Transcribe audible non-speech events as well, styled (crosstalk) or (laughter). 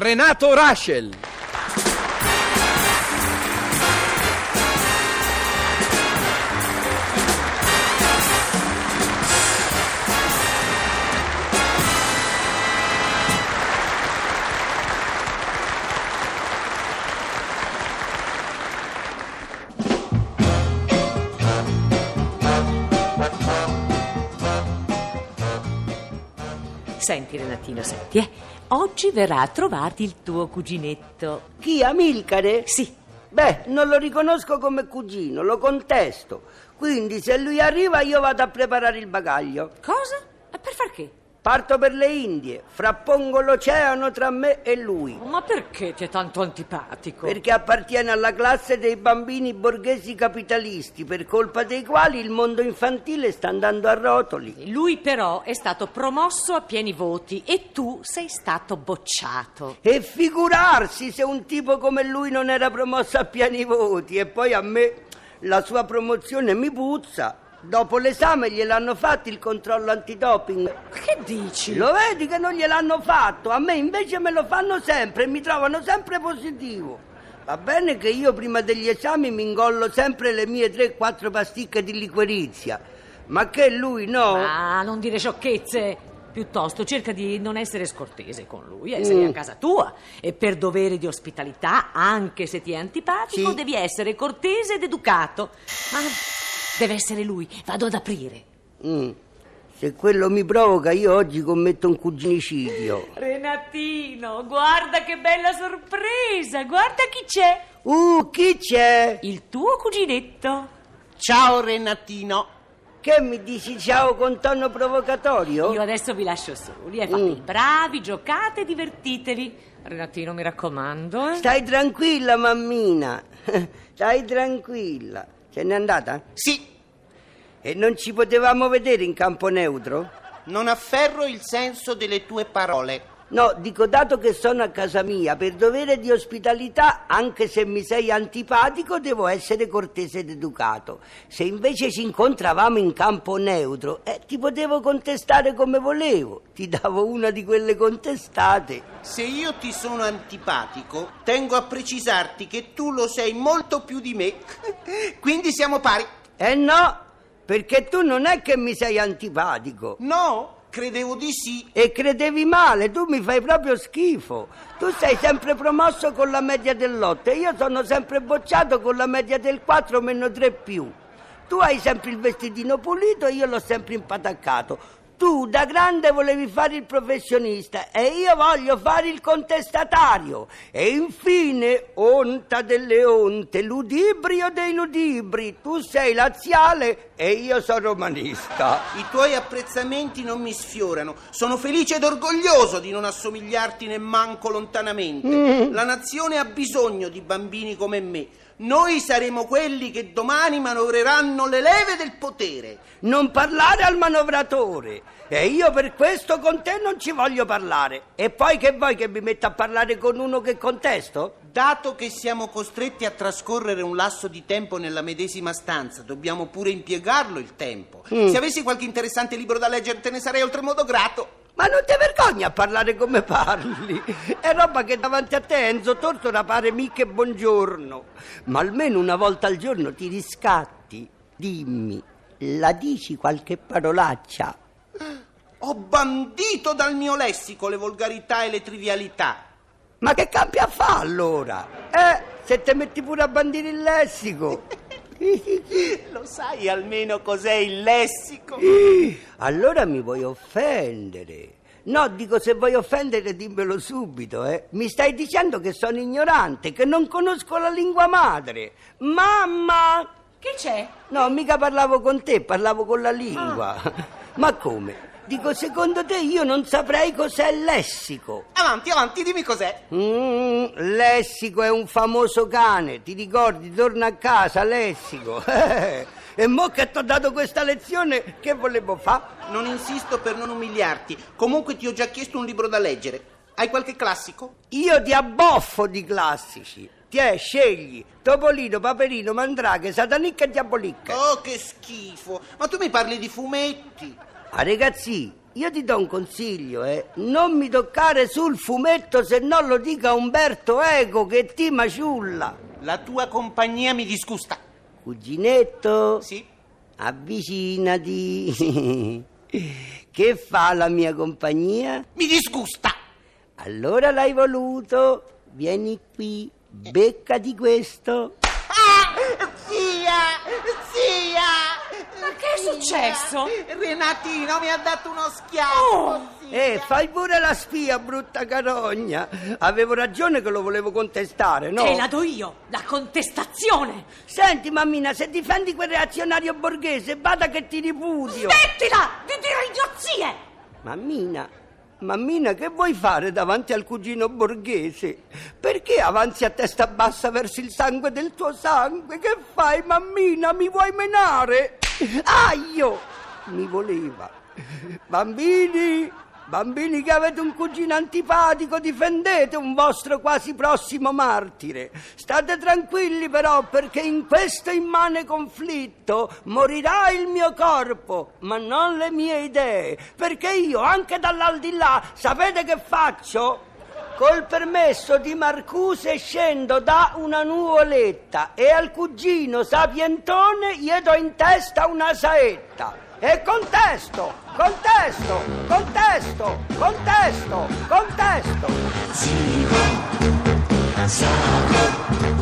Renato Raschel. Senti Renatino, senti, eh. Oggi verrà a trovarti il tuo cuginetto. Chi, Amilcare? Sì, Beh, non lo riconosco come cugino, lo contesto. Quindi se lui arriva io vado a preparare il bagaglio. cosa? E per far che? Parto per le Indie, frappongo l'oceano tra me e lui. Ma perché ti è tanto antipatico? Perché appartiene alla classe dei bambini borghesi capitalisti, per colpa dei quali il mondo infantile sta andando a rotoli. Lui però è stato promosso a pieni voti e tu sei stato bocciato. E figurarsi se un tipo come lui non era promosso a pieni voti e poi a me la sua promozione mi puzza. Dopo l'esame gliel'hanno fatto il controllo antidoping. Che dici? Lo vedi che non gliel'hanno fatto? A me invece me lo fanno sempre e mi trovano sempre positivo. Va bene che io prima degli esami mi ingollo sempre le mie 3-4 pasticche di liquirizia, ma che lui no? Ah, non dire sciocchezze. Piuttosto cerca di non essere scortese con lui, eh, sei Mm. a casa tua e per dovere di ospitalità, anche se ti è antipatico, Sì. devi essere cortese ed educato. Ma deve essere lui, vado ad aprire. Mm. Se quello mi provoca io oggi commetto un cuginicidio. Renatino, guarda che bella sorpresa, guarda chi c'è. Uh, chi c'è? Il tuo cuginetto. Ciao Renatino. Che mi dici ciao con tono provocatorio? Io adesso vi lascio soli, eh, fate Mm. i bravi, giocate e divertitevi. Renatino, mi raccomando, eh. Stai tranquilla, mammina. (laughs) Stai tranquilla. Se n'è andata? Sì, E non ci potevamo vedere in campo neutro? non afferro il senso delle tue parole. No, dico dato che sono a casa mia, per dovere di ospitalità, anche se mi sei antipatico, devo essere cortese ed educato. Se invece ci incontravamo in campo neutro, eh, ti potevo contestare come volevo. Ti davo una di quelle contestate. Se io ti sono antipatico, tengo a precisarti che tu lo sei molto più di me. (laughs) Quindi siamo pari. Eh no, perché tu non è che mi sei antipatico. No, credevo di sì. E credevi male, tu mi fai proprio schifo. Tu sei sempre promosso con la media dell'8 e io sono sempre bocciato con la media del 4 meno 3 più. Tu hai sempre il vestitino pulito e io l'ho sempre impataccato. Tu da grande volevi fare il professionista e io voglio fare il contestatario. E infine, onta delle onte, ludibrio dei ludibri, tu sei laziale e io sono romanista. I tuoi apprezzamenti non mi sfiorano. Sono felice ed orgoglioso di non assomigliarti nemmanco lontanamente. La nazione ha bisogno di bambini come me. Noi saremo quelli che domani manovreranno le leve del potere. Non parlare al manovratore. E io per questo con te non ci voglio parlare. E poi che vuoi che mi metta a parlare con uno che contesto? Dato che siamo costretti a trascorrere un lasso di tempo nella medesima stanza, dobbiamo pure impiegarlo il tempo. Se avessi qualche interessante libro da leggere, te ne sarei oltremodo grato. Ma non ti vergogni a parlare come parli? È roba che davanti a te Enzo Tortora pare mica buongiorno. Ma almeno una volta al giorno ti riscatti. Dimmi, la dici qualche parolaccia? Ho bandito dal mio lessico le volgarità e le trivialità. Ma che campi a fa allora? Eh, se te metti pure a bandire il lessico. (laughs) Lo sai almeno cos'è il lessico? Allora mi vuoi offendere. No, dico se vuoi offendere dimmelo subito, eh. Mi stai dicendo che sono ignorante, che non conosco la lingua madre. Mamma! Che c'è? No, mica parlavo con te, parlavo con la lingua. (laughs) Ma come? Dico, secondo te io non saprei cos'è il lessico. Avanti, avanti, dimmi cos'è. Mm, lessico è un famoso cane, ti ricordi? Torna a casa, lessico. (laughs) e mo che ti ho dato questa lezione, che volevo fare? Non insisto per non umiliarti. Comunque ti ho già chiesto un libro da leggere. Hai qualche classico? Io ti abboffo di classici. Tiè, scegli Topolino, Paperino, Mandraghe, Satanicca e Diabolicca. Oh, che schifo! Ma tu mi parli di fumetti. Ah, ragazzi, io ti do un consiglio, eh. Non mi toccare sul fumetto se non lo dica Umberto Eco che ti maciulla. La tua compagnia mi disgusta. Cuginetto, Sì? avvicinati. (laughs) che fa la mia compagnia? Mi disgusta. Allora l'hai voluto. Vieni qui, beccati questo. Ah! Zia! Zia! Che è successo? Renatino mi ha dato uno schiaffo. Oh! Eh, fai pure la spia, brutta carogna. Avevo ragione che lo volevo contestare, no? Che la do io, la contestazione! Senti, mammina, se difendi quel reazionario borghese, vada che ti ripudio. Smettila di dire idiozie! Mammina, mammina, che vuoi fare davanti al cugino borghese? Perché avanzi a testa bassa verso il sangue del tuo sangue? Che fai, mammina? Mi vuoi menare? Aio! Mi voleva. Bambini, bambini che avete un cugino antipatico, difendete un vostro quasi prossimo martire. State tranquilli però, perché in questo immane conflitto morirà il mio corpo, ma non le mie idee. Perché io, anche dall'aldilà, sapete che faccio? Col permesso di Marcuse scendo da una nuvoletta e al cugino sapientone gli do in testa una saetta. E contesto, contesto, contesto, contesto, contesto. Zero.